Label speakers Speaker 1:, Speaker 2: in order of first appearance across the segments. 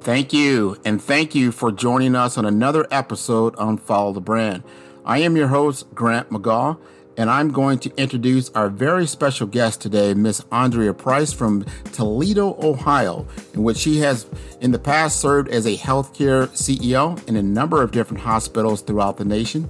Speaker 1: Thank you, and thank you for joining us on another episode on Follow the Brand. I am your host, Grant McGaugh, and I'm going to introduce our very special guest today, Miss Andrea Price from Toledo, Ohio, in which she has in the past served as a healthcare CEO in a number of different hospitals throughout the nation.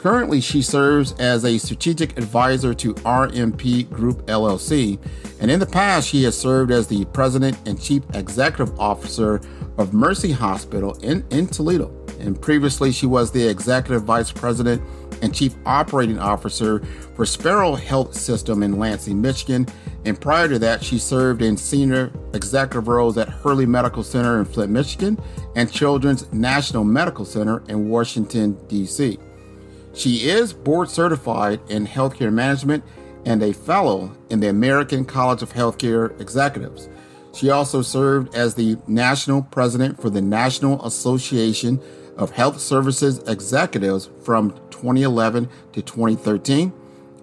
Speaker 1: Currently, she serves as a strategic advisor to RMP Group LLC, and in the past, she has served as the president and chief executive officer of Mercy Hospital in, in Toledo. And previously, she was the executive vice president and chief operating officer for Sparrow Health System in Lansing, Michigan. And prior to that, she served in senior executive roles at Hurley Medical Center in Flint, Michigan, and Children's National Medical Center in Washington, D.C. She is board certified in healthcare management and a fellow in the American College of Healthcare Executives. She also served as the national president for the National Association of Health Services Executives from 2011 to 2013.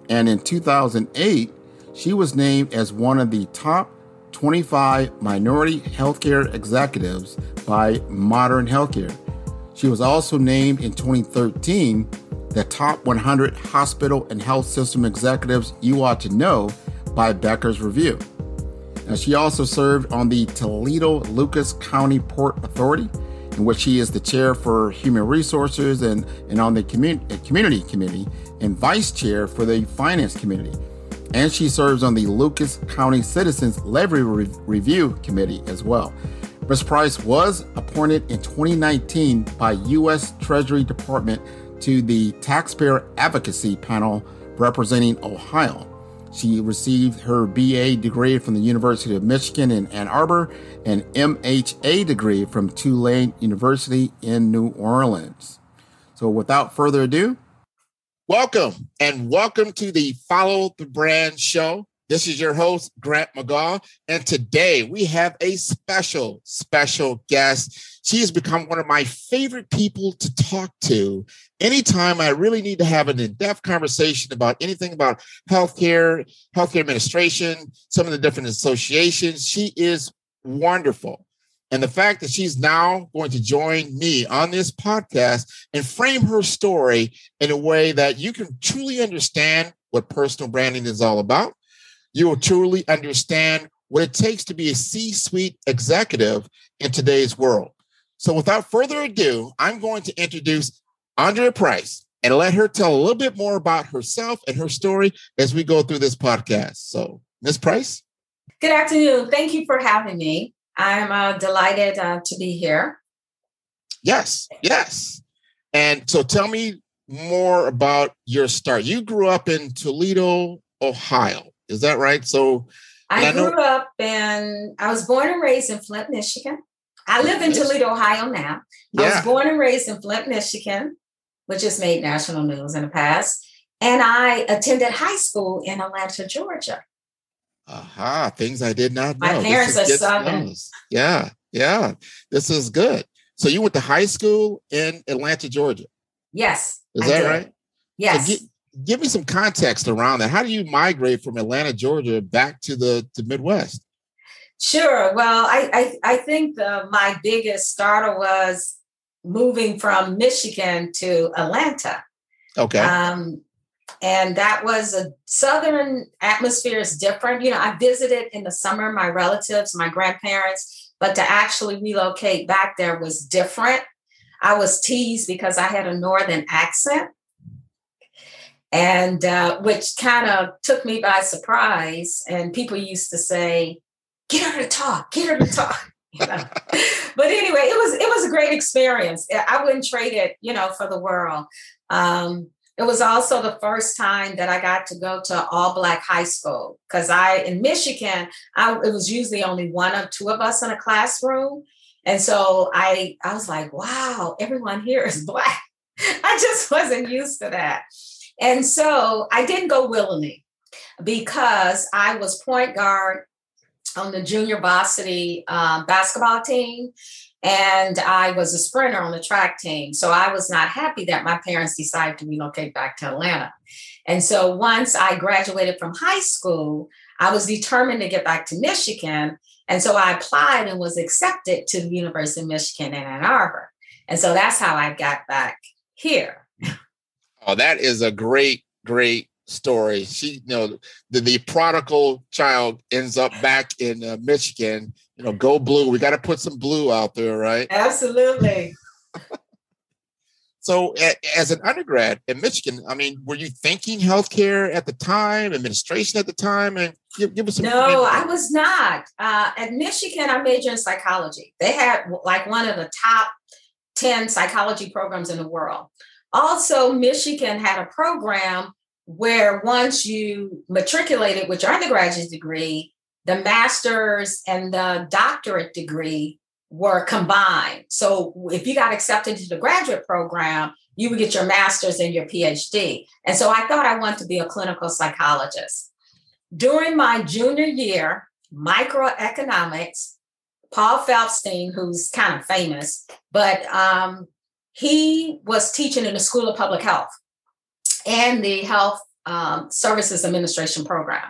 Speaker 1: And in 2008, she was named as one of the top 25 minority healthcare executives by Modern Healthcare. She was also named in 2013 the top 100 hospital and health system executives you ought to know by Becker's Review. Now, she also served on the Toledo Lucas County Port Authority, in which she is the chair for human resources and, and on the community, uh, community committee and vice chair for the finance committee. And she serves on the Lucas County Citizens Levy Re- Review Committee as well. Ms. Price was appointed in 2019 by U.S. Treasury Department to the Taxpayer Advocacy Panel representing Ohio. She received her BA degree from the University of Michigan in Ann Arbor and MHA degree from Tulane University in New Orleans. So without further ado, welcome and welcome to the Follow the Brand show. This is your host, Grant McGaugh. And today we have a special, special guest. She has become one of my favorite people to talk to anytime I really need to have an in depth conversation about anything about healthcare, healthcare administration, some of the different associations. She is wonderful. And the fact that she's now going to join me on this podcast and frame her story in a way that you can truly understand what personal branding is all about you will truly understand what it takes to be a C suite executive in today's world. So, without further ado, I'm going to introduce Andrea Price and let her tell a little bit more about herself and her story as we go through this podcast. So, Ms. Price?
Speaker 2: Good afternoon. Thank you for having me. I'm uh, delighted uh, to be here.
Speaker 1: Yes, yes. And so, tell me more about your start. You grew up in Toledo, Ohio. Is that right? So
Speaker 2: I, I grew know- up and I was born and raised in Flint, Michigan. I live in Toledo, Ohio now. Yeah. I was born and raised in Flint, Michigan, which has made national news in the past. And I attended high school in Atlanta, Georgia.
Speaker 1: Aha, things I did not know.
Speaker 2: My parents are Southern.
Speaker 1: Yeah, yeah. This is good. So you went to high school in Atlanta, Georgia.
Speaker 2: Yes.
Speaker 1: Is that did. right?
Speaker 2: Yes. So
Speaker 1: give me some context around that. How do you migrate from Atlanta, Georgia, back to the to Midwest?
Speaker 2: Sure. Well, I I, I think the, my biggest starter was moving from Michigan to Atlanta.
Speaker 1: Okay. Um,
Speaker 2: and that was a southern atmosphere is different. You know, I visited in the summer my relatives, my grandparents, but to actually relocate back there was different. I was teased because I had a northern accent and uh, which kind of took me by surprise. And people used to say, "Get her to talk, get her to talk." But anyway, it was it was a great experience. I wouldn't trade it, you know, for the world. Um, it was also the first time that I got to go to all black high school because I in Michigan, I, it was usually only one or two of us in a classroom. And so I I was like, wow, everyone here is black. I just wasn't used to that. And so I didn't go willingly because I was point guard on the junior varsity um, basketball team. And I was a sprinter on the track team. So I was not happy that my parents decided to relocate back to Atlanta. And so once I graduated from high school, I was determined to get back to Michigan. And so I applied and was accepted to the University of Michigan in Ann Arbor. And so that's how I got back here.
Speaker 1: Oh, that is a great, great story. She, you know, the, the prodigal child ends up back in uh, Michigan. You know, go blue. We got to put some blue out there, right?
Speaker 2: Absolutely.
Speaker 1: so, a, as an undergrad in Michigan, I mean, were you thinking healthcare at the time, administration at the time, and give, give us some?
Speaker 2: No, I was not. Uh, at Michigan, I majored in psychology. They had like one of the top ten psychology programs in the world. Also, Michigan had a program where once you matriculated with your undergraduate degree, the master's and the doctorate degree were combined. So if you got accepted to the graduate program, you would get your master's and your PhD. And so I thought I wanted to be a clinical psychologist. During my junior year, microeconomics, Paul Feldstein, who's kind of famous, but um, he was teaching in the School of Public Health and the Health um, Services Administration program.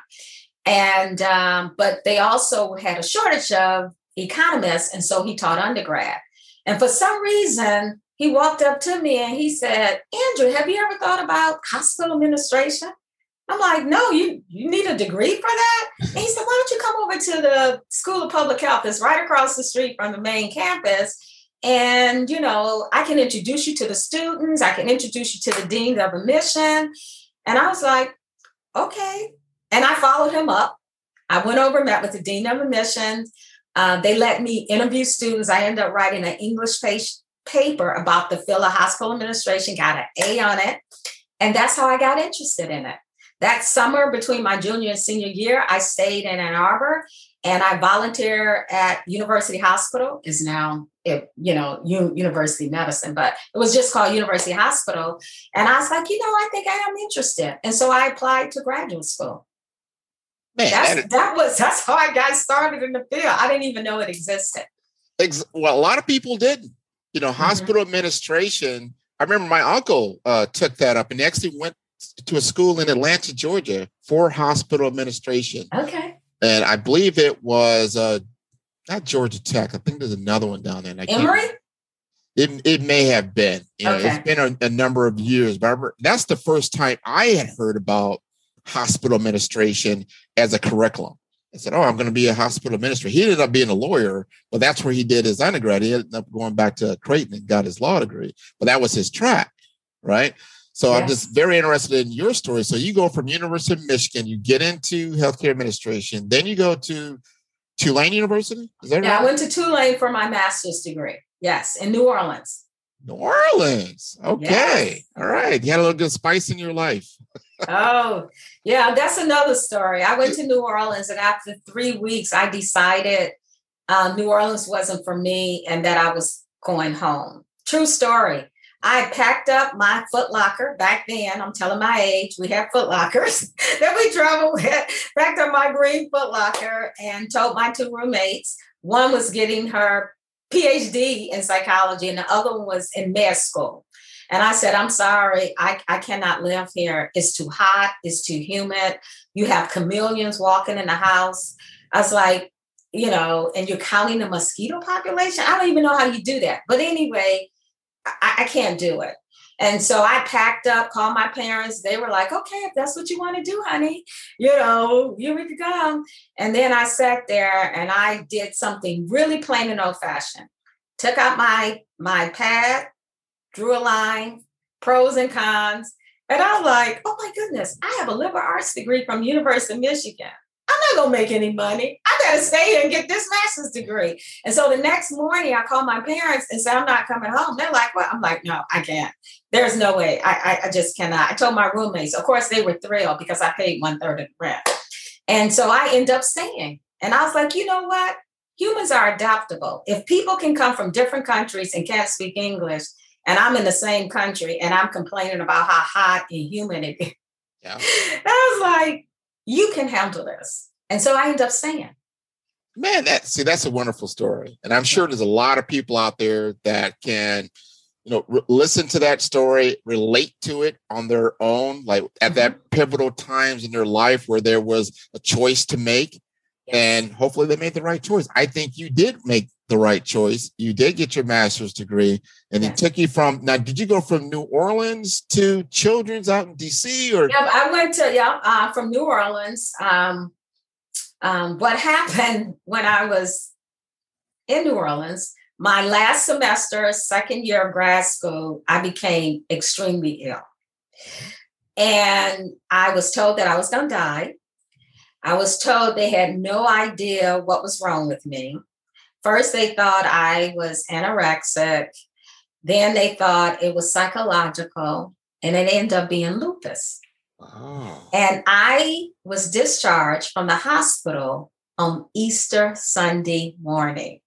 Speaker 2: And, um, but they also had a shortage of economists. And so he taught undergrad. And for some reason, he walked up to me and he said, Andrea, have you ever thought about hospital administration? I'm like, no, you you need a degree for that. And he said, why don't you come over to the School of Public Health that's right across the street from the main campus and, you know, I can introduce you to the students, I can introduce you to the dean of admission. And I was like, okay. And I followed him up. I went over, met with the dean of admissions. Uh, they let me interview students. I ended up writing an English page, paper about the of hospital administration, got an A on it. And that's how I got interested in it. That summer between my junior and senior year, I stayed in Ann Arbor and I volunteer at University Hospital. Is now it, you know U- University Medicine, but it was just called University Hospital. And I was like, you know, I think I am interested, and so I applied to graduate school. Man, that's, that was that's how I got started in the field. I didn't even know it existed.
Speaker 1: Ex- well, a lot of people didn't. You know, mm-hmm. hospital administration. I remember my uncle uh, took that up and actually went to a school in Atlanta, Georgia, for hospital administration.
Speaker 2: Okay
Speaker 1: and I believe it was uh, not Georgia Tech. I think there's another one down there.
Speaker 2: Emory.
Speaker 1: It, it may have been. You know, okay. It's been a, a, number of years, but remember, that's the first time I had heard about hospital administration as a curriculum. I said, "Oh, I'm going to be a hospital administrator." He ended up being a lawyer, but that's where he did his undergrad. He ended up going back to Creighton and got his law degree, but that was his track, right? So yes. I'm just very interested in your story. So you go from University of Michigan, you get into healthcare administration, then you go to Tulane University.
Speaker 2: Is that yeah, right? I went to Tulane for my master's degree. Yes, in New Orleans.
Speaker 1: New Orleans. Okay. Yes. All right. You had a little good spice in your life.
Speaker 2: oh, yeah. That's another story. I went to New Orleans, and after three weeks, I decided uh, New Orleans wasn't for me and that I was going home. True story. I packed up my Foot Locker back then. I'm telling my age. We had Foot Lockers that we traveled with. Packed up my green Foot Locker and told my two roommates. One was getting her PhD in psychology, and the other one was in med school. And I said, I'm sorry, I, I cannot live here. It's too hot, it's too humid. You have chameleons walking in the house. I was like, you know, and you're counting the mosquito population. I don't even know how you do that. But anyway, I, I can't do it. And so I packed up, called my parents. They were like, okay, if that's what you want to do, honey, you know, here we go. And then I sat there and I did something really plain and old fashioned. Took out my my pad, drew a line, pros and cons. And I was like, oh my goodness, I have a liberal arts degree from University of Michigan. I'm not gonna make any money. I gotta stay here and get this master's degree. And so the next morning, I called my parents and said, I'm not coming home. They're like, Well, I'm like, No, I can't. There's no way. I, I, I just cannot. I told my roommates, of course, they were thrilled because I paid one third of the rent. And so I end up staying. And I was like, you know what? Humans are adaptable. If people can come from different countries and can't speak English, and I'm in the same country and I'm complaining about how hot and humid it is. Yeah. I was like, you can handle this. And so I end up staying.
Speaker 1: Man, that see, that's a wonderful story. And I'm sure there's a lot of people out there that can, you know, re- listen to that story, relate to it on their own, like at mm-hmm. that pivotal times in their life where there was a choice to make. And hopefully they made the right choice. I think you did make the right choice. You did get your master's degree, and it took you from now. Did you go from New Orleans to Children's out in DC, or?
Speaker 2: Yeah, I went to yeah uh, from New Orleans. Um, um, what happened when I was in New Orleans? My last semester, second year of grad school, I became extremely ill, and I was told that I was going to die. I was told they had no idea what was wrong with me First, they thought I was anorexic. Then they thought it was psychological, and it ended up being lupus. Oh. And I was discharged from the hospital on Easter Sunday morning.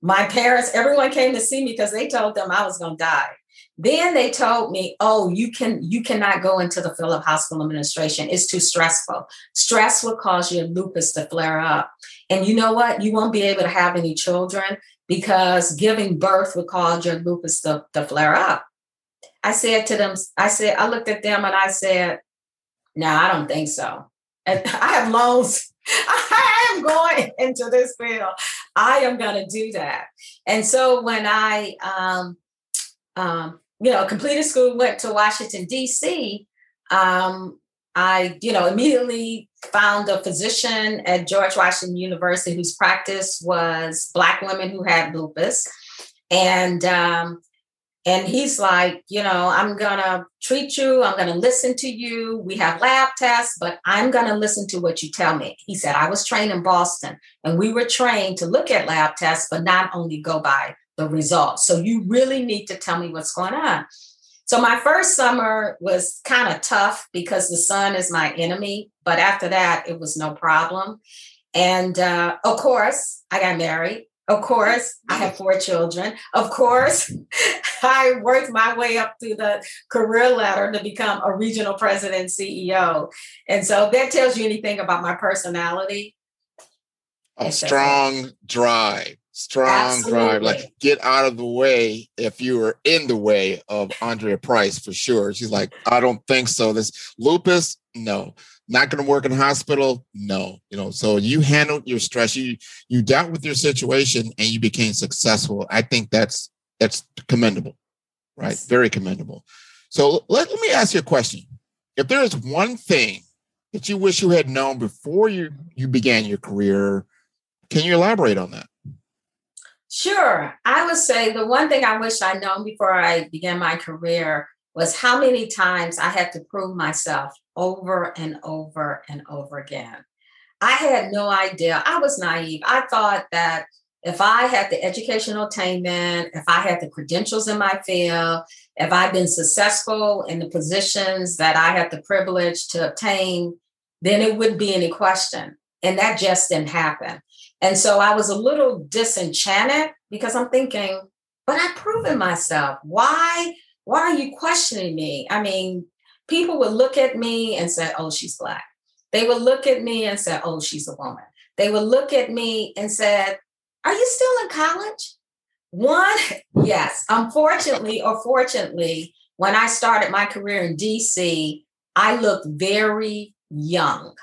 Speaker 2: My parents, everyone came to see me because they told them I was going to die. Then they told me, "Oh, you can you cannot go into the field of hospital administration. It's too stressful. Stress will cause your lupus to flare up. And you know what? You won't be able to have any children because giving birth would cause your lupus to, to flare up." I said to them, I said, I looked at them and I said, "No, I don't think so. And I have loans. I am going into this field. I am going to do that." And so when I um, um, you know, completed school, went to Washington, D.C., um, I, you know, immediately found a physician at George Washington University whose practice was Black women who had lupus. And, um, and he's like, you know, I'm going to treat you. I'm going to listen to you. We have lab tests, but I'm going to listen to what you tell me. He said, I was trained in Boston and we were trained to look at lab tests, but not only go by the results. So you really need to tell me what's going on. So my first summer was kind of tough because the sun is my enemy, but after that, it was no problem. And uh, of course, I got married. Of course, I have four children. Of course, I worked my way up through the career ladder to become a regional president CEO. And so that tells you anything about my personality.
Speaker 1: A strong drive strong Absolutely. drive. Like get out of the way if you were in the way of Andrea Price for sure. She's like, I don't think so. This lupus, no. Not going to work in hospital, no. You know, so you handled your stress. You you dealt with your situation and you became successful. I think that's that's commendable, right? Yes. Very commendable. So let, let me ask you a question. If there is one thing that you wish you had known before you you began your career, can you elaborate on that?
Speaker 2: Sure. I would say the one thing I wish I'd known before I began my career was how many times I had to prove myself over and over and over again. I had no idea. I was naive. I thought that if I had the educational attainment, if I had the credentials in my field, if I'd been successful in the positions that I had the privilege to obtain, then it wouldn't be any question. And that just didn't happen. And so I was a little disenchanted because I'm thinking, but I've proven myself. Why? Why are you questioning me? I mean, people would look at me and say, oh, she's black. They would look at me and say, oh, she's a woman. They would look at me and said, are you still in college? One, yes. Unfortunately or fortunately, when I started my career in DC, I looked very young.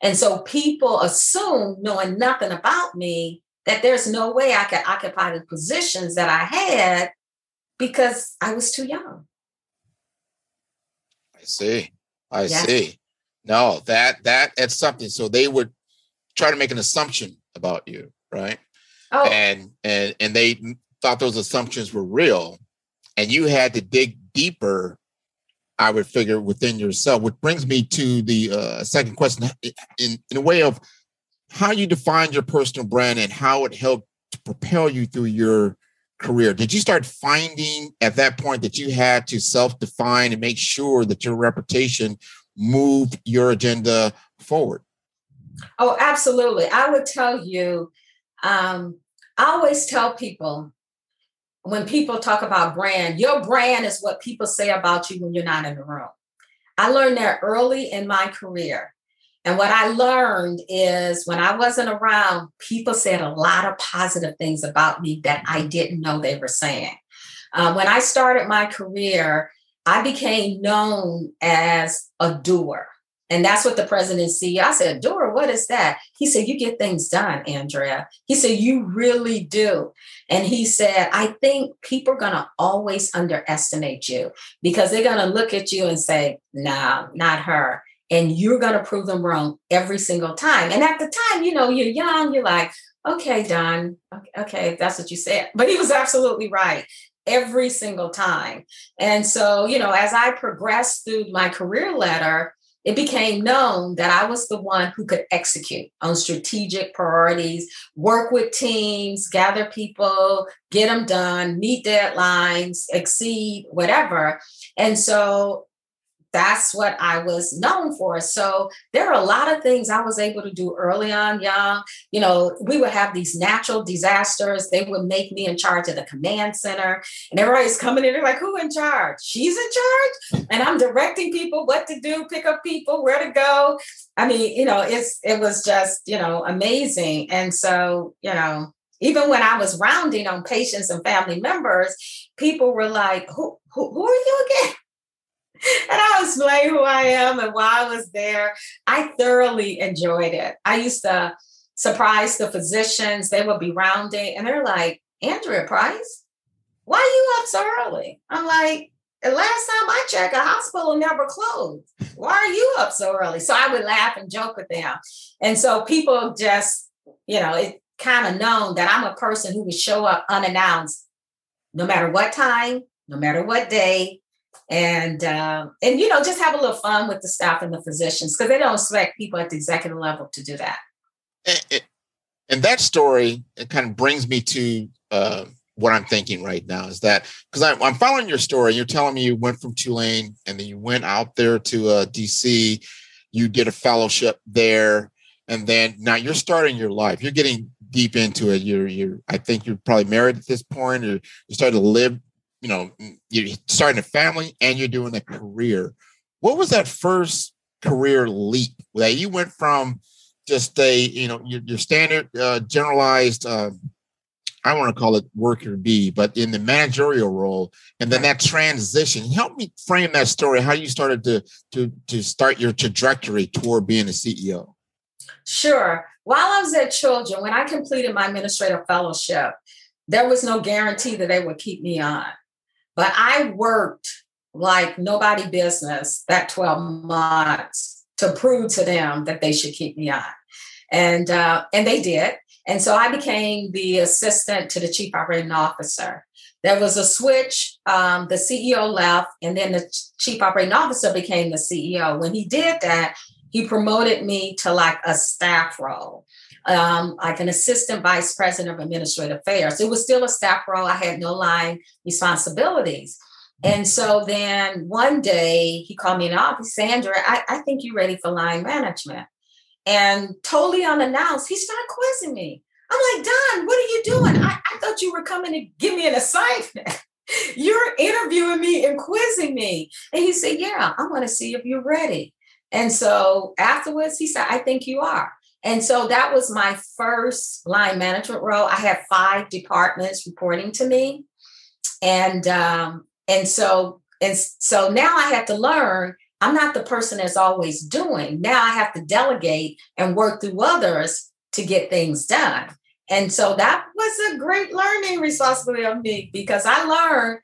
Speaker 2: And so people assume, knowing nothing about me, that there's no way I could occupy the positions that I had because I was too young.
Speaker 1: I see. I yes. see. No, that that that's something. So they would try to make an assumption about you, right? Oh. And and and they thought those assumptions were real, and you had to dig deeper. I would figure within yourself, which brings me to the uh, second question, in in a way of how you define your personal brand and how it helped to propel you through your career. Did you start finding at that point that you had to self-define and make sure that your reputation moved your agenda forward?
Speaker 2: Oh, absolutely. I would tell you, um, I always tell people when people talk about brand, your brand is what people say about you when you're not in the room. I learned that early in my career. And what I learned is when I wasn't around, people said a lot of positive things about me that I didn't know they were saying. Uh, when I started my career, I became known as a doer. And that's what the president see. I said, Dora, what is that? He said, You get things done, Andrea. He said, You really do. And he said, I think people are going to always underestimate you because they're going to look at you and say, No, not her. And you're going to prove them wrong every single time. And at the time, you know, you're young, you're like, okay, Don, okay, that's what you said. But he was absolutely right every single time. And so, you know, as I progressed through my career ladder, it became known that I was the one who could execute on strategic priorities, work with teams, gather people, get them done, meet deadlines, exceed whatever. And so that's what I was known for. So there are a lot of things I was able to do early on, young. You know, we would have these natural disasters. They would make me in charge of the command center. And everybody's coming in, they're like, who in charge? She's in charge. And I'm directing people what to do, pick up people, where to go. I mean, you know, it's it was just, you know, amazing. And so, you know, even when I was rounding on patients and family members, people were like, who, who, who are you again? and I'll explain who I am and why I was there. I thoroughly enjoyed it. I used to surprise the physicians. They would be rounding and they're like, Andrea Price, why are you up so early? I'm like, the last time I checked, a hospital never closed. Why are you up so early? So I would laugh and joke with them. And so people just, you know, it kind of known that I'm a person who would show up unannounced no matter what time, no matter what day, and uh, and you know just have a little fun with the staff and the physicians because they don't expect people at the executive level to do that.
Speaker 1: And, and that story it kind of brings me to uh, what I'm thinking right now is that because I'm following your story. You're telling me you went from Tulane and then you went out there to uh, DC. You did a fellowship there, and then now you're starting your life. You're getting deep into it. You're you're. I think you're probably married at this point, or you started to live you know, you're starting a family and you're doing a career. What was that first career leap that you went from just a, you know, your, your standard uh, generalized, uh, I want to call it worker bee, but in the managerial role, and then that transition. Help me frame that story. How you started to to to start your trajectory toward being a CEO.
Speaker 2: Sure. While I was at children when I completed my administrative fellowship, there was no guarantee that they would keep me on. But I worked like nobody business that 12 months to prove to them that they should keep me on. And uh, and they did. And so I became the assistant to the chief operating officer. There was a switch. Um, the CEO left, and then the chief operating officer became the CEO. When he did that, he promoted me to like a staff role um, like an assistant vice president of administrative affairs. It was still a staff role. I had no line responsibilities. And so then one day he called me in the office, Sandra, I, I think you're ready for line management. And totally unannounced, he started quizzing me. I'm like, Don, what are you doing? I, I thought you were coming to give me an assignment. you're interviewing me and quizzing me. And he said, Yeah, I want to see if you're ready. And so afterwards, he said, I think you are. And so that was my first line management role. I had five departments reporting to me. And um, and so and so now I have to learn I'm not the person that's always doing. Now I have to delegate and work through others to get things done. And so that was a great learning responsibility of me because I learned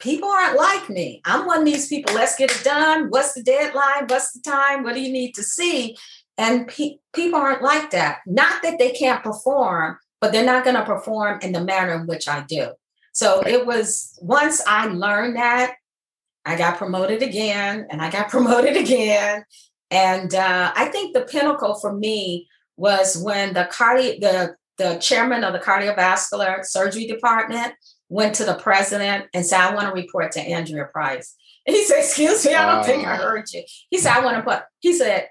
Speaker 2: people aren't like me. I'm one of these people, let's get it done. What's the deadline? What's the time? What do you need to see? And pe- people aren't like that. Not that they can't perform, but they're not going to perform in the manner in which I do. So it was once I learned that, I got promoted again and I got promoted again. And uh, I think the pinnacle for me was when the cardi- the the chairman of the cardiovascular surgery department went to the president and said, I want to report to Andrea Price. And he said, Excuse me, I don't think I heard you. He said, I want to put, he said,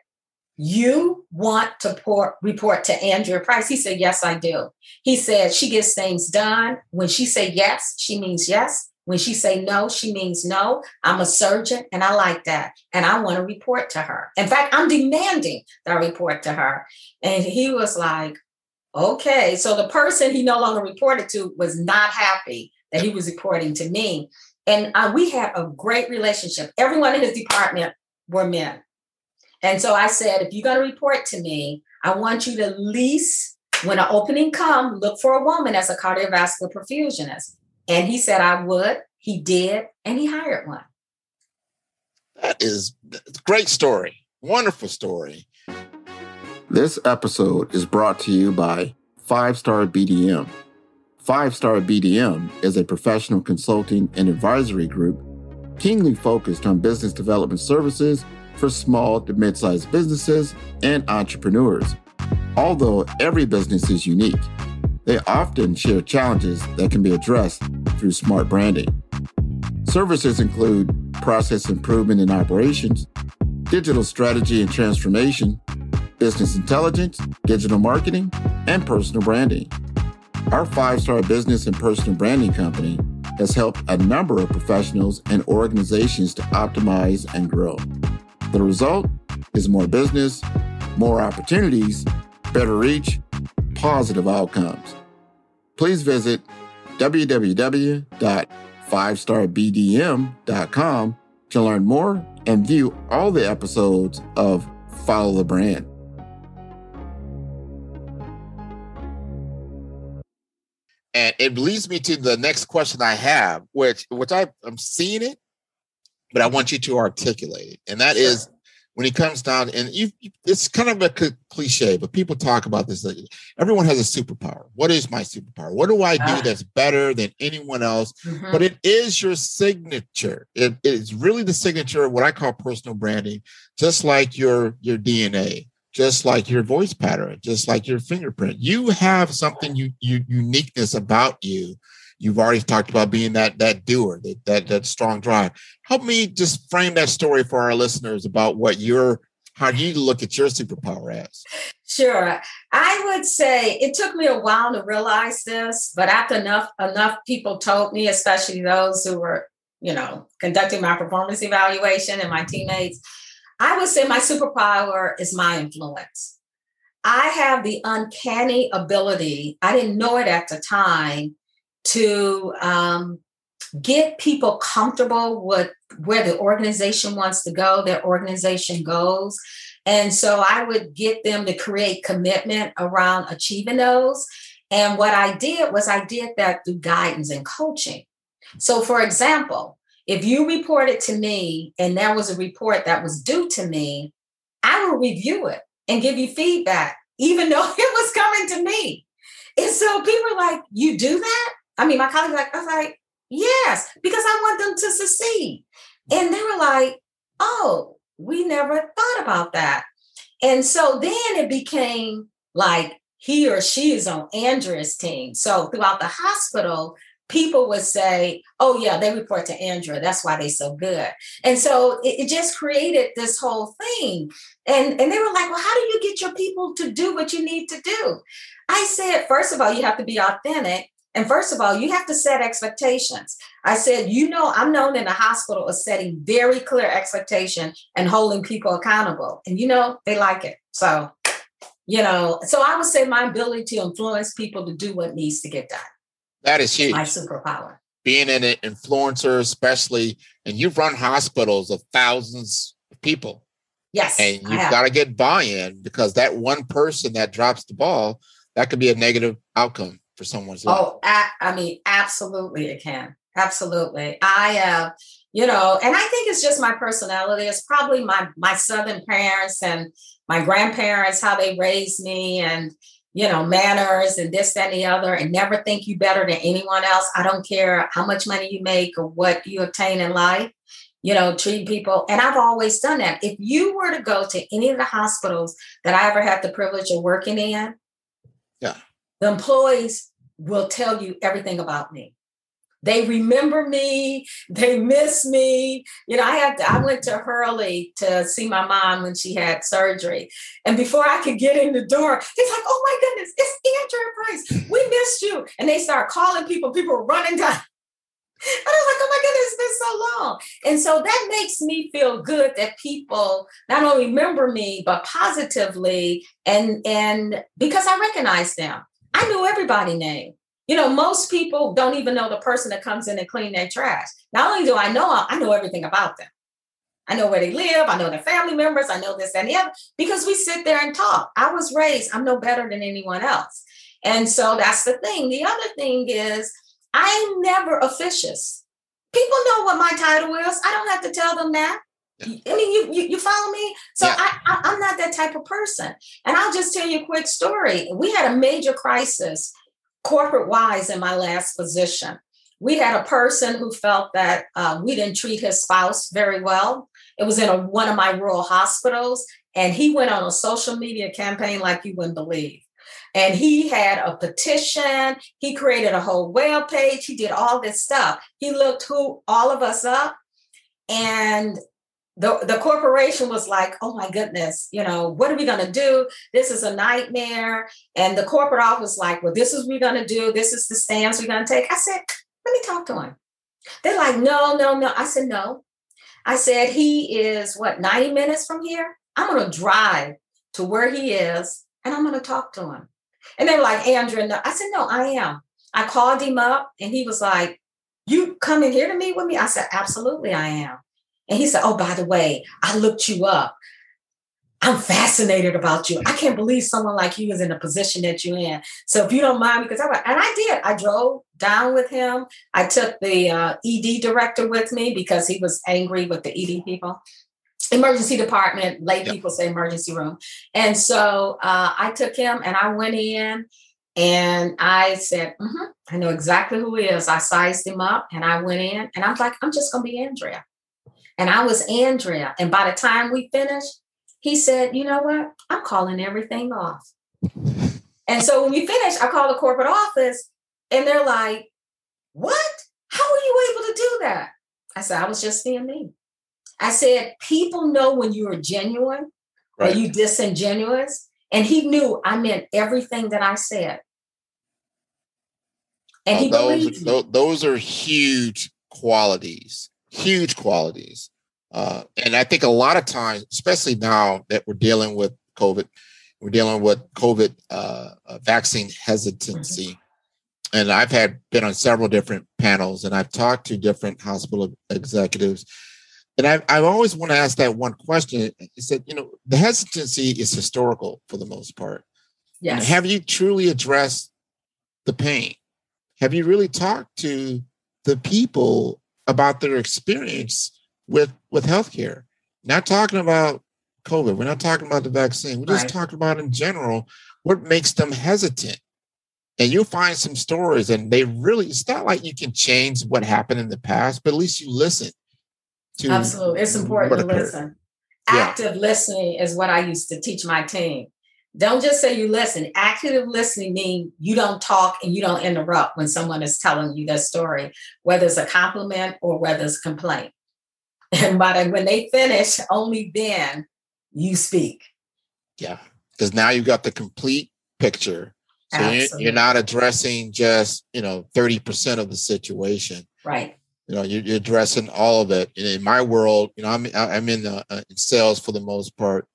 Speaker 2: You want to report to Andrea Price? He said, Yes, I do. He said, She gets things done. When she say yes, she means yes. When she say no, she means no. I'm a surgeon and I like that. And I want to report to her. In fact, I'm demanding that I report to her. And he was like, okay. So the person he no longer reported to was not happy that he was reporting to me. And uh, we had a great relationship. Everyone in his department were men. And so I said, if you're going to report to me, I want you to at least, when an opening come, look for a woman as a cardiovascular perfusionist. And he said I would. He did, and he hired one.
Speaker 3: That is a great story. Wonderful story.
Speaker 1: This episode is brought to you by Five Star BDM. Five Star BDM is a professional consulting and advisory group keenly focused on business development services for small to mid sized businesses and entrepreneurs. Although every business is unique, they often share challenges that can be addressed through smart branding. Services include process improvement in operations, digital strategy and transformation, business intelligence, digital marketing, and personal branding. Our five star business and personal branding company has helped a number of professionals and organizations to optimize and grow. The result is more business, more opportunities, better reach, positive outcomes. Please visit www.fivestarbdm.com to learn more and view all the episodes of Follow the Brand.
Speaker 3: And it leads me to the next question I have, which which I, I'm seeing it, but I want you to articulate it. And that sure. is when it comes down and you it's kind of a cliche but people talk about this everyone has a superpower what is my superpower what do i do ah. that's better than anyone else mm-hmm. but it is your signature it is really the signature of what i call personal branding just like your your dna just like your voice pattern just like your fingerprint you have something you, you uniqueness about you You've already talked about being that that doer, that that, that strong drive. Help me just frame that story for our listeners about what your how you look at your superpower as.
Speaker 2: Sure. I would say it took me a while to realize this, but after enough enough people told me, especially those who were, you know, conducting my performance evaluation and my teammates, I would say my superpower is my influence. I have the uncanny ability, I didn't know it at the time, to um, get people comfortable with where the organization wants to go, their organization goes. And so I would get them to create commitment around achieving those. And what I did was I did that through guidance and coaching. So, for example, if you report it to me and that was a report that was due to me, I will review it and give you feedback, even though it was coming to me. And so people are like, You do that? I mean, my colleagues like, I was like, yes, because I want them to succeed. And they were like, oh, we never thought about that. And so then it became like he or she is on Andrea's team. So throughout the hospital, people would say, oh, yeah, they report to Andrea. That's why they're so good. And so it, it, just created this whole thing. And, and they were like, well, how do you get your people to do what you need to do? I said, first of all, you have to be authentic. And first of all, you have to set expectations. I said, you know, I'm known in the hospital as setting very clear expectation and holding people accountable. And you know, they like it. So you know, so I would say my ability to influence people to do what needs to get done.
Speaker 1: That is huge.
Speaker 2: My superpower.
Speaker 1: Being an influencer, especially, and you've run hospitals of thousands of people.
Speaker 2: Yes.
Speaker 1: And you've got to get buy-in because that one person that drops the ball, that could be a negative outcome for someone's life.
Speaker 2: Oh, I mean, absolutely it can. Absolutely. I uh, you know, and I think it's just my personality. It's probably my my southern parents and my grandparents, how they raised me and you know, manners and this, that, and the other, and never think you better than anyone else. I don't care how much money you make or what you obtain in life, you know, treat people. And I've always done that. If you were to go to any of the hospitals that I ever had the privilege of working in,
Speaker 1: yeah,
Speaker 2: the employees will tell you everything about me. They remember me. They miss me. You know, I had to, I went to Hurley to see my mom when she had surgery, and before I could get in the door, he's like, "Oh my goodness, it's Andrea Price. We missed you." And they start calling people. People running down. And I was like, oh my goodness, it's been so long. And so that makes me feel good that people not only remember me, but positively. And, and because I recognize them, I knew everybody's name. You know, most people don't even know the person that comes in and clean their trash. Not only do I know I know everything about them. I know where they live. I know their family members. I know this and the other because we sit there and talk. I was raised, I'm no better than anyone else. And so that's the thing. The other thing is, I'm never officious. People know what my title is. I don't have to tell them that. I mean, you, you, you follow me? So yeah. I, I, I'm not that type of person. And I'll just tell you a quick story. We had a major crisis corporate wise in my last position. We had a person who felt that uh, we didn't treat his spouse very well. It was in a, one of my rural hospitals, and he went on a social media campaign like you wouldn't believe. And he had a petition. He created a whole web page. He did all this stuff. He looked who all of us up, and the, the corporation was like, oh my goodness, you know, what are we going to do? This is a nightmare. And the corporate office like, well, this is we're going to do. This is the stance we're going to take. I said, let me talk to him. They're like, no, no, no. I said, no. I said, he is what, 90 minutes from here? I'm going to drive to where he is and I'm going to talk to him. And they're like, Andrea, no. I said, no, I am. I called him up and he was like, you coming here to meet with me? I said, absolutely, I am. And he said, Oh, by the way, I looked you up. I'm fascinated about you. I can't believe someone like you is in the position that you're in. So if you don't mind, because I and I did, I drove down with him. I took the uh, ED director with me because he was angry with the ED people. Emergency department, lay yep. people say emergency room. And so uh, I took him and I went in and I said, mm-hmm, I know exactly who he is. I sized him up and I went in and I was like, I'm just going to be Andrea. And I was Andrea. And by the time we finished, he said, You know what? I'm calling everything off. And so when we finished, I called the corporate office and they're like, What? How were you able to do that? I said, I was just being me. I said, People know when you are genuine right. or you disingenuous. And he knew I meant everything that I said.
Speaker 1: And he those, those, those are huge qualities huge qualities. Uh, and I think a lot of times, especially now that we're dealing with COVID, we're dealing with COVID uh, uh, vaccine hesitancy. Mm-hmm. And I've had been on several different panels and I've talked to different hospital executives. And I've, I've always want to ask that one question. Is that, you know, the hesitancy is historical for the most part.
Speaker 2: Yes.
Speaker 1: And have you truly addressed the pain? Have you really talked to the people about their experience with with healthcare. Not talking about COVID. We're not talking about the vaccine. We're just right. talking about in general what makes them hesitant. And you'll find some stories, and they really, it's not like you can change what happened in the past, but at least you listen
Speaker 2: to. Absolutely. It's important to listen. Yeah. Active listening is what I used to teach my team. Don't just say you listen. Active listening means you don't talk and you don't interrupt when someone is telling you their story, whether it's a compliment or whether it's a complaint. And but when they finish, only then you speak.
Speaker 1: Yeah, because now you've got the complete picture. So you're, you're, not addressing just you know thirty percent of the situation.
Speaker 2: Right.
Speaker 1: You know, you're, addressing all of it. And in my world, you know, I'm I'm in, uh, in sales for the most part,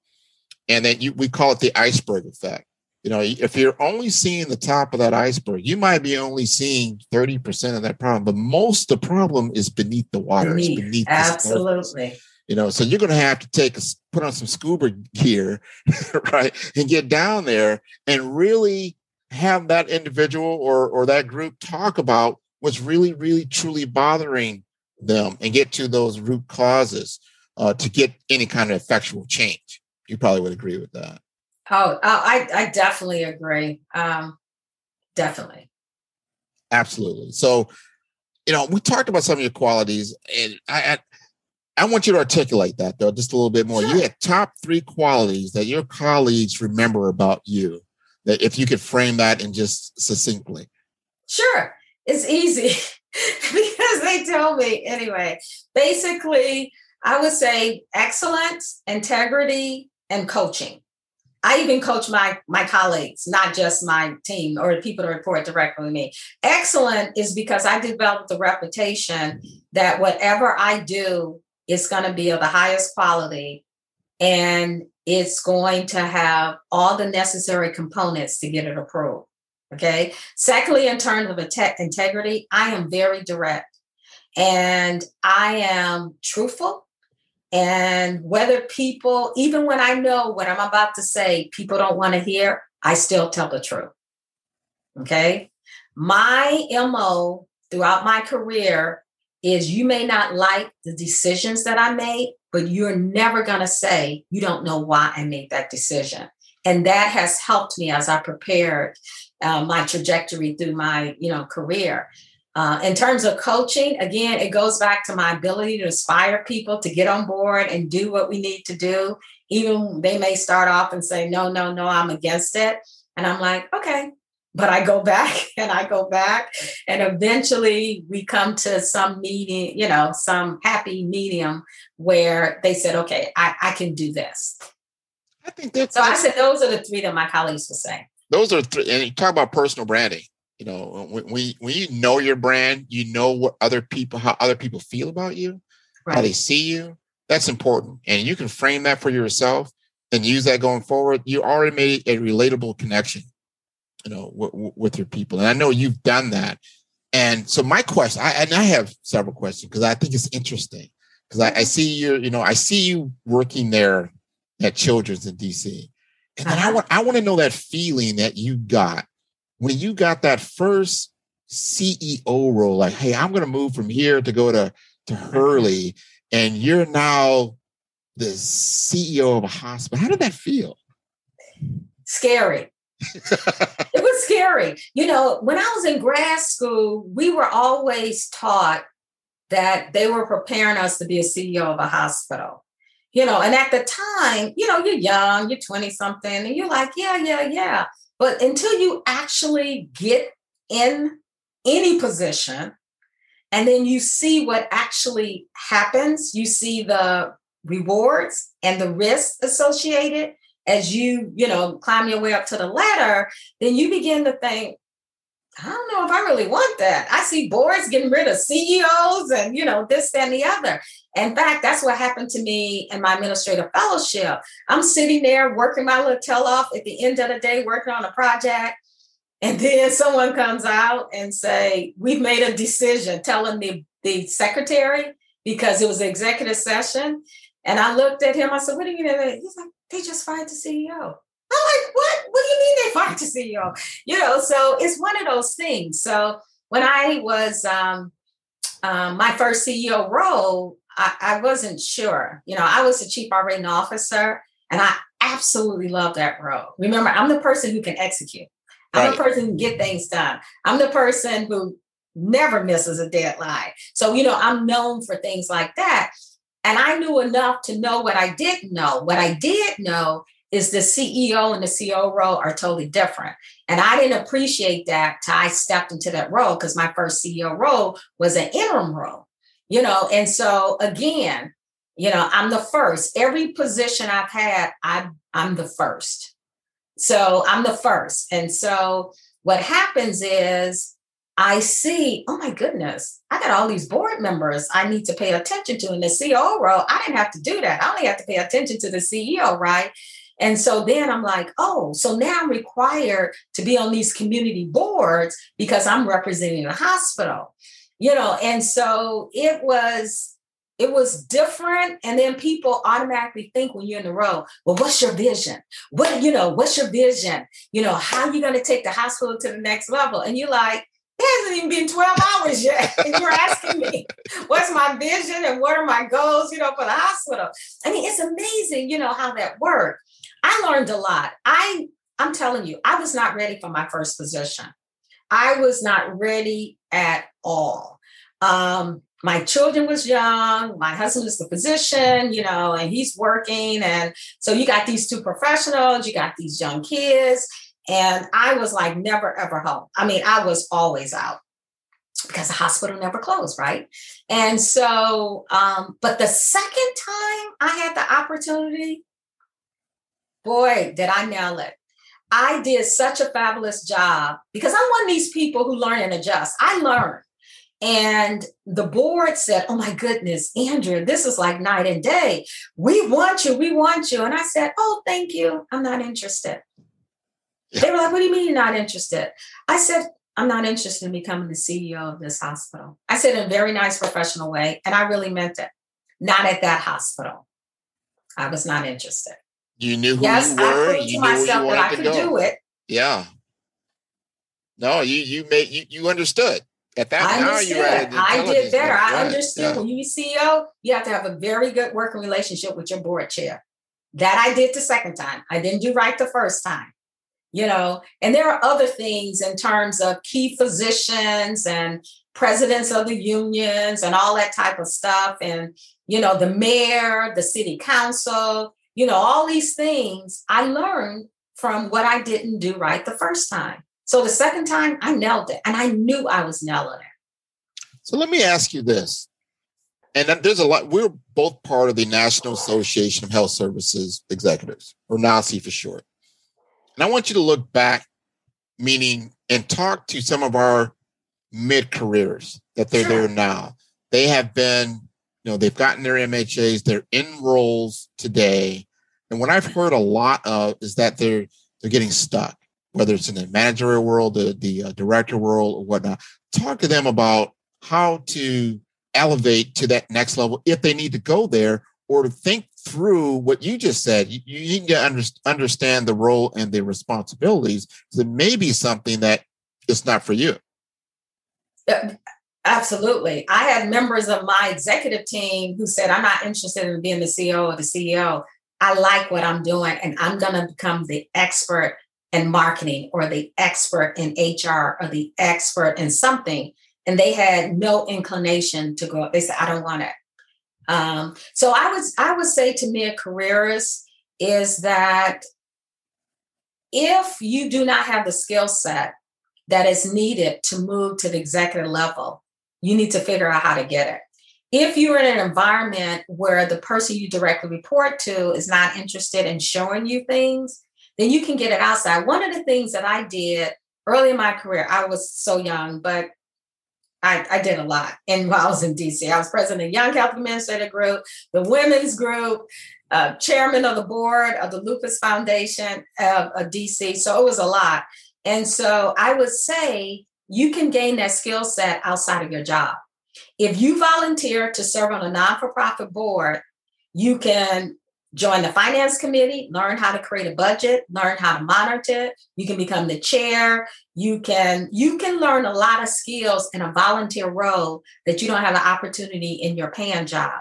Speaker 1: and then you we call it the iceberg effect. You know, if you're only seeing the top of that iceberg, you might be only seeing 30% of that problem, but most of the problem is beneath the water.
Speaker 2: Beneath,
Speaker 1: beneath
Speaker 2: absolutely.
Speaker 1: You know, so you're going to have to take a, put on some scuba gear, right, and get down there and really have that individual or or that group talk about what's really, really, truly bothering them and get to those root causes uh, to get any kind of effectual change. You probably would agree with that.
Speaker 2: Oh, I, I definitely agree. Um, definitely.
Speaker 1: Absolutely. So, you know, we talked about some of your qualities, and I, I, I want you to articulate that though just a little bit more. Sure. You had top three qualities that your colleagues remember about you. That if you could frame that in just succinctly.
Speaker 2: Sure, it's easy because they tell me anyway. Basically, I would say excellence, integrity, and coaching. I even coach my my colleagues, not just my team or the people that report directly to me. Excellent is because I developed the reputation that whatever I do is going to be of the highest quality and it's going to have all the necessary components to get it approved. Okay. Secondly, in terms of integrity, I am very direct and I am truthful and whether people, even when I know what I'm about to say, people don't want to hear, I still tell the truth. Okay. My MO throughout my career is you may not like the decisions that I made, but you're never going to say you don't know why I made that decision. And that has helped me as I prepared uh, my trajectory through my you know career uh, in terms of coaching, again, it goes back to my ability to inspire people to get on board and do what we need to do. Even they may start off and say, no, no, no, I'm against it. And I'm like, okay. But I go back and I go back. And eventually we come to some meeting, you know, some happy medium where they said, okay, I, I can do this. I think that's so. I said those are the three that my colleagues were saying.
Speaker 1: Those are three, and you talk about personal branding you know when, when, when you know your brand you know what other people how other people feel about you right. how they see you that's important and you can frame that for yourself and use that going forward you already made a relatable connection you know w- with your people and i know you've done that and so my question I, and i have several questions because i think it's interesting because I, I, mm-hmm. see you you know i see you working there at children's in dc and then uh-huh. i want i want to know that feeling that you got when you got that first CEO role, like, hey, I'm going to move from here to go to, to Hurley, and you're now the CEO of a hospital, how did that feel?
Speaker 2: Scary. it was scary. You know, when I was in grad school, we were always taught that they were preparing us to be a CEO of a hospital. You know, and at the time, you know, you're young, you're 20 something, and you're like, yeah, yeah, yeah. But until you actually get in any position and then you see what actually happens, you see the rewards and the risks associated as you, you know, climb your way up to the ladder, then you begin to think, I don't know if I really want that. I see boards getting rid of CEOs and, you know, this, and the other. In fact, that's what happened to me in my administrative fellowship. I'm sitting there working my little tail off at the end of the day, working on a project. And then someone comes out and say, we've made a decision, telling the, the secretary, because it was an executive session. And I looked at him, I said, what do you mean? He's like, they just fired the CEO. What? What do you mean they fired the CEO? You know, so it's one of those things. So when I was um, um, my first CEO role, I, I, wasn't sure. You know, I was the chief operating officer, and I absolutely love that role. Remember, I'm the person who can execute. I'm right. the person who get things done. I'm the person who never misses a deadline. So, you know, I'm known for things like that. And I knew enough to know what I didn't know. What I did know is the COO and the CEO role are totally different. And I didn't appreciate that till I stepped into that role because my first CEO role was an interim role, you know. And so again, you know, I'm the first. Every position I've had, I, I'm the first. So I'm the first. And so what happens is I see, oh my goodness, I got all these board members I need to pay attention to in the CEO role. I didn't have to do that. I only have to pay attention to the CEO, right? And so then I'm like, oh, so now I'm required to be on these community boards because I'm representing a hospital, you know. And so it was it was different and then people automatically think when you're in the row well what's your vision what you know what's your vision you know how are you going to take the hospital to the next level and you're like it hasn't even been 12 hours yet. And you're asking me, what's my vision and what are my goals, you know, for the hospital? I mean, it's amazing, you know, how that worked. I learned a lot. I I'm telling you, I was not ready for my first position. I was not ready at all. Um, my children was young my husband is the physician you know and he's working and so you got these two professionals you got these young kids and I was like never ever home. I mean, I was always out because the hospital never closed, right? And so, um, but the second time I had the opportunity, boy, did I nail it. I did such a fabulous job because I'm one of these people who learn and adjust. I learn. And the board said, Oh my goodness, Andrea, this is like night and day. We want you. We want you. And I said, Oh, thank you. I'm not interested. They were like, What do you mean you're not interested? I said, I'm not interested in becoming the CEO of this hospital. I said in a very nice professional way, and I really meant it. Not at that hospital. I was not interested.
Speaker 3: You knew who yes, you were.
Speaker 2: you knew myself that I could go. do it.
Speaker 3: Yeah. No, you you made you you understood. At that point
Speaker 2: I understood. I did better. I understood yeah. when you CEO, you have to have a very good working relationship with your board chair. That I did the second time. I didn't do right the first time you know and there are other things in terms of key physicians and presidents of the unions and all that type of stuff and you know the mayor the city council you know all these things i learned from what i didn't do right the first time so the second time i nailed it and i knew i was nailing it
Speaker 3: so let me ask you this and there's a lot we're both part of the national association of health services executives or nasi for short and I want you to look back, meaning, and talk to some of our mid careers that they're sure. there now. They have been, know, they've gotten their MHAs, they're in roles today. And what I've heard a lot of is that they're they're getting stuck, whether it's in the managerial world, the, the uh, director world, or whatnot. Talk to them about how to elevate to that next level if they need to go there or think through what you just said. You, you need to under, understand the role and the responsibilities. It may be something that is not for you.
Speaker 2: Absolutely. I had members of my executive team who said, I'm not interested in being the CEO or the CEO. I like what I'm doing, and I'm going to become the expert in marketing or the expert in HR or the expert in something. And they had no inclination to go. They said, I don't want it. Um, so I was I would say to me a careerist is that if you do not have the skill set that is needed to move to the executive level, you need to figure out how to get it. If you're in an environment where the person you directly report to is not interested in showing you things, then you can get it outside. One of the things that I did early in my career, I was so young, but I, I did a lot. And while I was in DC, I was president of Young Health Administrator Group, the Women's Group, uh, chairman of the board of the Lupus Foundation of, of DC. So it was a lot. And so I would say you can gain that skill set outside of your job. If you volunteer to serve on a non for profit board, you can join the finance committee, learn how to create a budget, learn how to monitor it. You can become the chair. You can you can learn a lot of skills in a volunteer role that you don't have an opportunity in your paying job.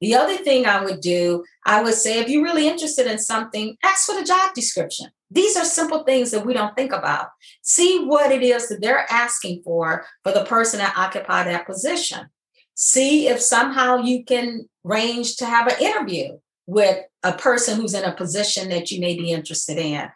Speaker 2: The other thing I would do, I would say if you're really interested in something, ask for the job description. These are simple things that we don't think about. See what it is that they're asking for for the person that occupy that position. See if somehow you can range to have an interview with a person who's in a position that you may be interested in.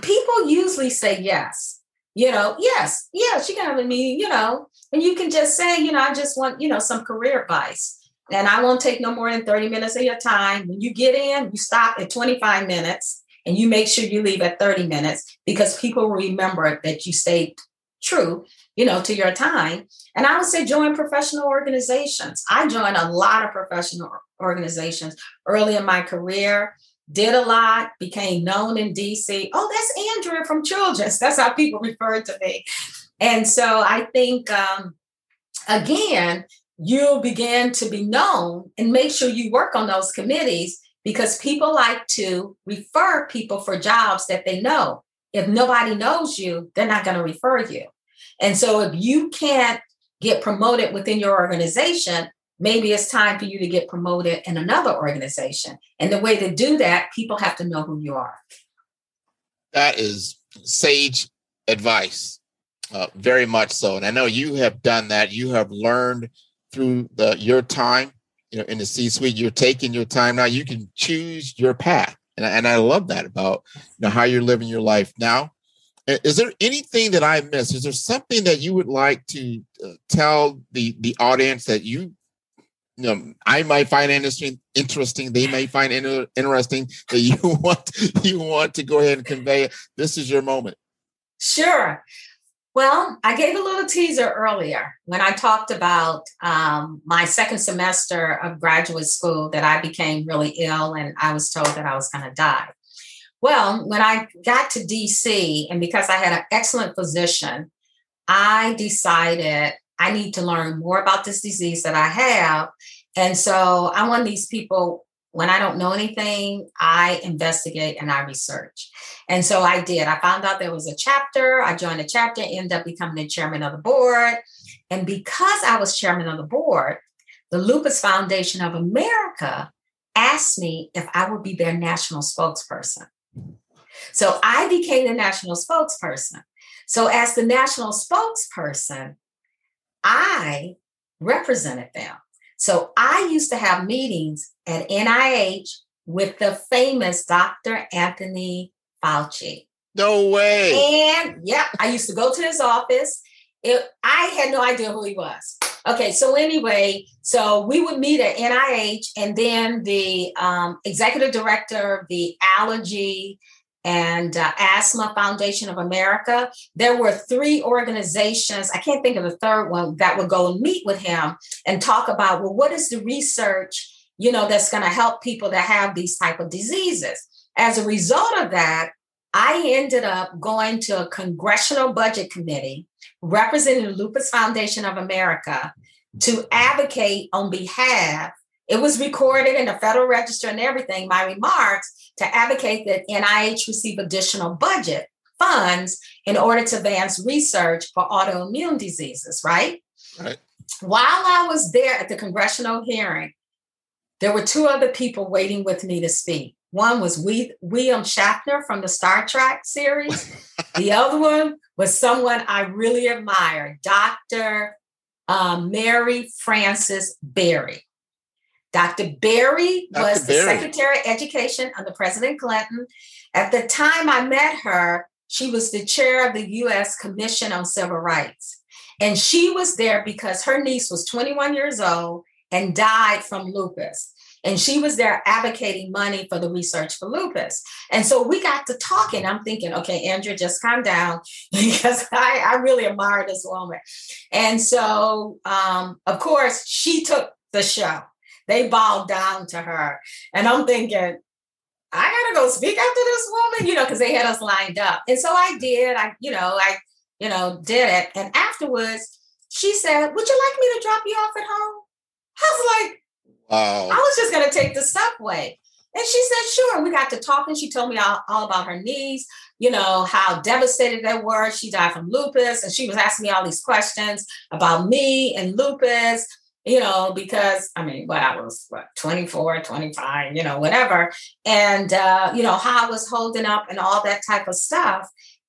Speaker 2: People usually say yes. You know, yes, yes, you can have a meeting, you know, and you can just say, you know, I just want, you know, some career advice. And I won't take no more than 30 minutes of your time. When you get in, you stop at 25 minutes and you make sure you leave at 30 minutes because people remember that you stayed true you know, to your time. And I would say join professional organizations. I joined a lot of professional organizations early in my career. did a lot, became known in DC. Oh, that's Andrea from Children's. That's how people refer to me. And so I think, um, again, you'll begin to be known and make sure you work on those committees because people like to refer people for jobs that they know. If nobody knows you, they're not going to refer you. And so if you can't get promoted within your organization, maybe it's time for you to get promoted in another organization. And the way to do that, people have to know who you are.
Speaker 3: That is sage advice, uh, very much so. And I know you have done that. You have learned through the your time, you know, in the C-suite. You're taking your time now. You can choose your path, and I, and I love that about you know how you're living your life now. Is there anything that I missed? Is there something that you would like to uh, tell the the audience that you you know, I might find interesting. Interesting. They may find inter- interesting that you want you want to go ahead and convey. This is your moment.
Speaker 2: Sure. Well, I gave a little teaser earlier when I talked about um, my second semester of graduate school that I became really ill and I was told that I was going to die. Well, when I got to DC, and because I had an excellent physician, I decided I need to learn more about this disease that I have. And so I'm one of these people, when I don't know anything, I investigate and I research. And so I did. I found out there was a chapter. I joined a chapter, ended up becoming the chairman of the board. And because I was chairman of the board, the Lupus Foundation of America asked me if I would be their national spokesperson. So I became the national spokesperson. So, as the national spokesperson, I represented them. So I used to have meetings at NIH with the famous Dr. Anthony Fauci.
Speaker 3: No way.
Speaker 2: And yeah, I used to go to his office. It, I had no idea who he was. Okay, so anyway, so we would meet at NIH, and then the um, executive director of the allergy and uh, Asthma Foundation of America. There were three organizations, I can't think of the third one, that would go and meet with him and talk about, well, what is the research, you know, that's going to help people that have these type of diseases. As a result of that, I ended up going to a congressional budget committee representing the Lupus Foundation of America to advocate on behalf it was recorded in the Federal Register and everything, my remarks to advocate that NIH receive additional budget funds in order to advance research for autoimmune diseases, right? Right. While I was there at the congressional hearing, there were two other people waiting with me to speak. One was we- William Shatner from the Star Trek series. the other one was someone I really admire, Dr. Um, Mary Frances Berry. Dr. Berry Dr. was Berry. the Secretary of Education under President Clinton. At the time I met her, she was the chair of the U.S. Commission on Civil Rights. And she was there because her niece was 21 years old and died from lupus. And she was there advocating money for the research for lupus. And so we got to talking. I'm thinking, okay, Andrea, just calm down because I, I really admire this woman. And so, um, of course, she took the show. They bowed down to her. And I'm thinking, I gotta go speak after this woman, you know, because they had us lined up. And so I did. I, you know, I, you know, did it. And afterwards, she said, Would you like me to drop you off at home? I was like, Wow. I was just gonna take the subway. And she said, sure. We got to talking. She told me all, all about her knees, you know, how devastated they were. She died from lupus. And she was asking me all these questions about me and lupus you know, because I mean, what I was, what, 24, 25, you know, whatever. And, uh, you know, how I was holding up and all that type of stuff.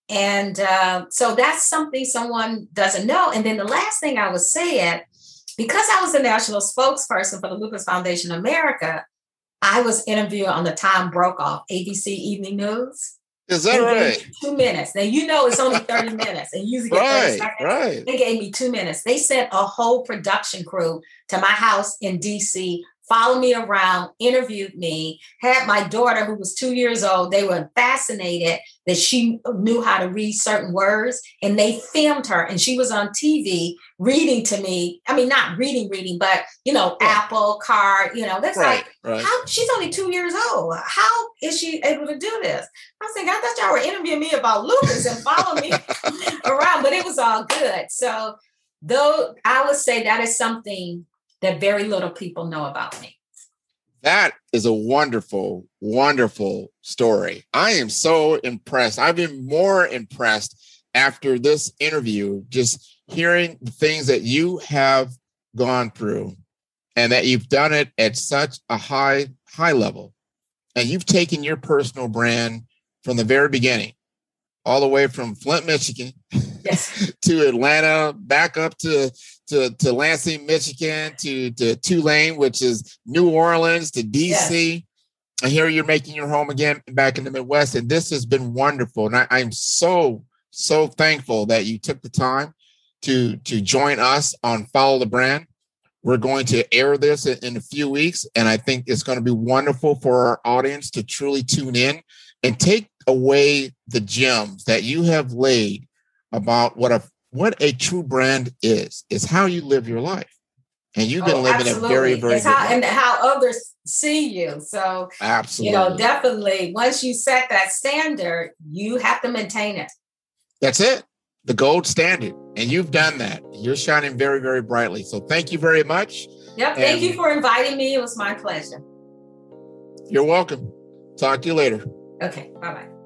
Speaker 2: And uh, so that's something someone doesn't know. And then the last thing I was saying, because I was the national spokesperson for the Lupus Foundation America, I was interviewed on the Tom Brokaw ABC Evening News.
Speaker 3: Is that right?
Speaker 2: Two minutes. Now you know it's only 30 minutes and usually get right, 30 seconds. Right. They gave me two minutes. They sent a whole production crew to my house in DC followed me around, interviewed me, had my daughter, who was two years old, they were fascinated that she knew how to read certain words, and they filmed her, and she was on TV reading to me. I mean, not reading, reading, but you know, yeah. Apple card, you know, that's right, like, right. how she's only two years old. How is she able to do this? I was thinking, I thought y'all were interviewing me about lupus and follow me around, but it was all good. So, though I would say that is something that very little people know about me.
Speaker 1: That is a wonderful, wonderful story. I am so impressed. I've been more impressed after this interview, just hearing the things that you have gone through and that you've done it at such a high, high level. And you've taken your personal brand from the very beginning, all the way from Flint, Michigan yes. to Atlanta, back up to to, to Lansing, Michigan, to, to Tulane, which is New Orleans, to DC. Yes. And here you're making your home again back in the Midwest. And this has been wonderful. And I, I'm so, so thankful that you took the time to, to join us on Follow the Brand. We're going to air this in, in a few weeks. And I think it's going to be wonderful for our audience to truly tune in and take away the gems that you have laid about what a what a true brand is is how you live your life. And you've been oh, living absolutely. a very very
Speaker 2: it's how, and how others see you. So absolutely you know definitely once you set that standard you have to maintain it.
Speaker 1: That's it. The gold standard. And you've done that. You're shining very very brightly. So thank you very much.
Speaker 2: Yep and thank you for inviting me. It was my pleasure.
Speaker 1: You're welcome. Talk to you later.
Speaker 2: Okay bye-bye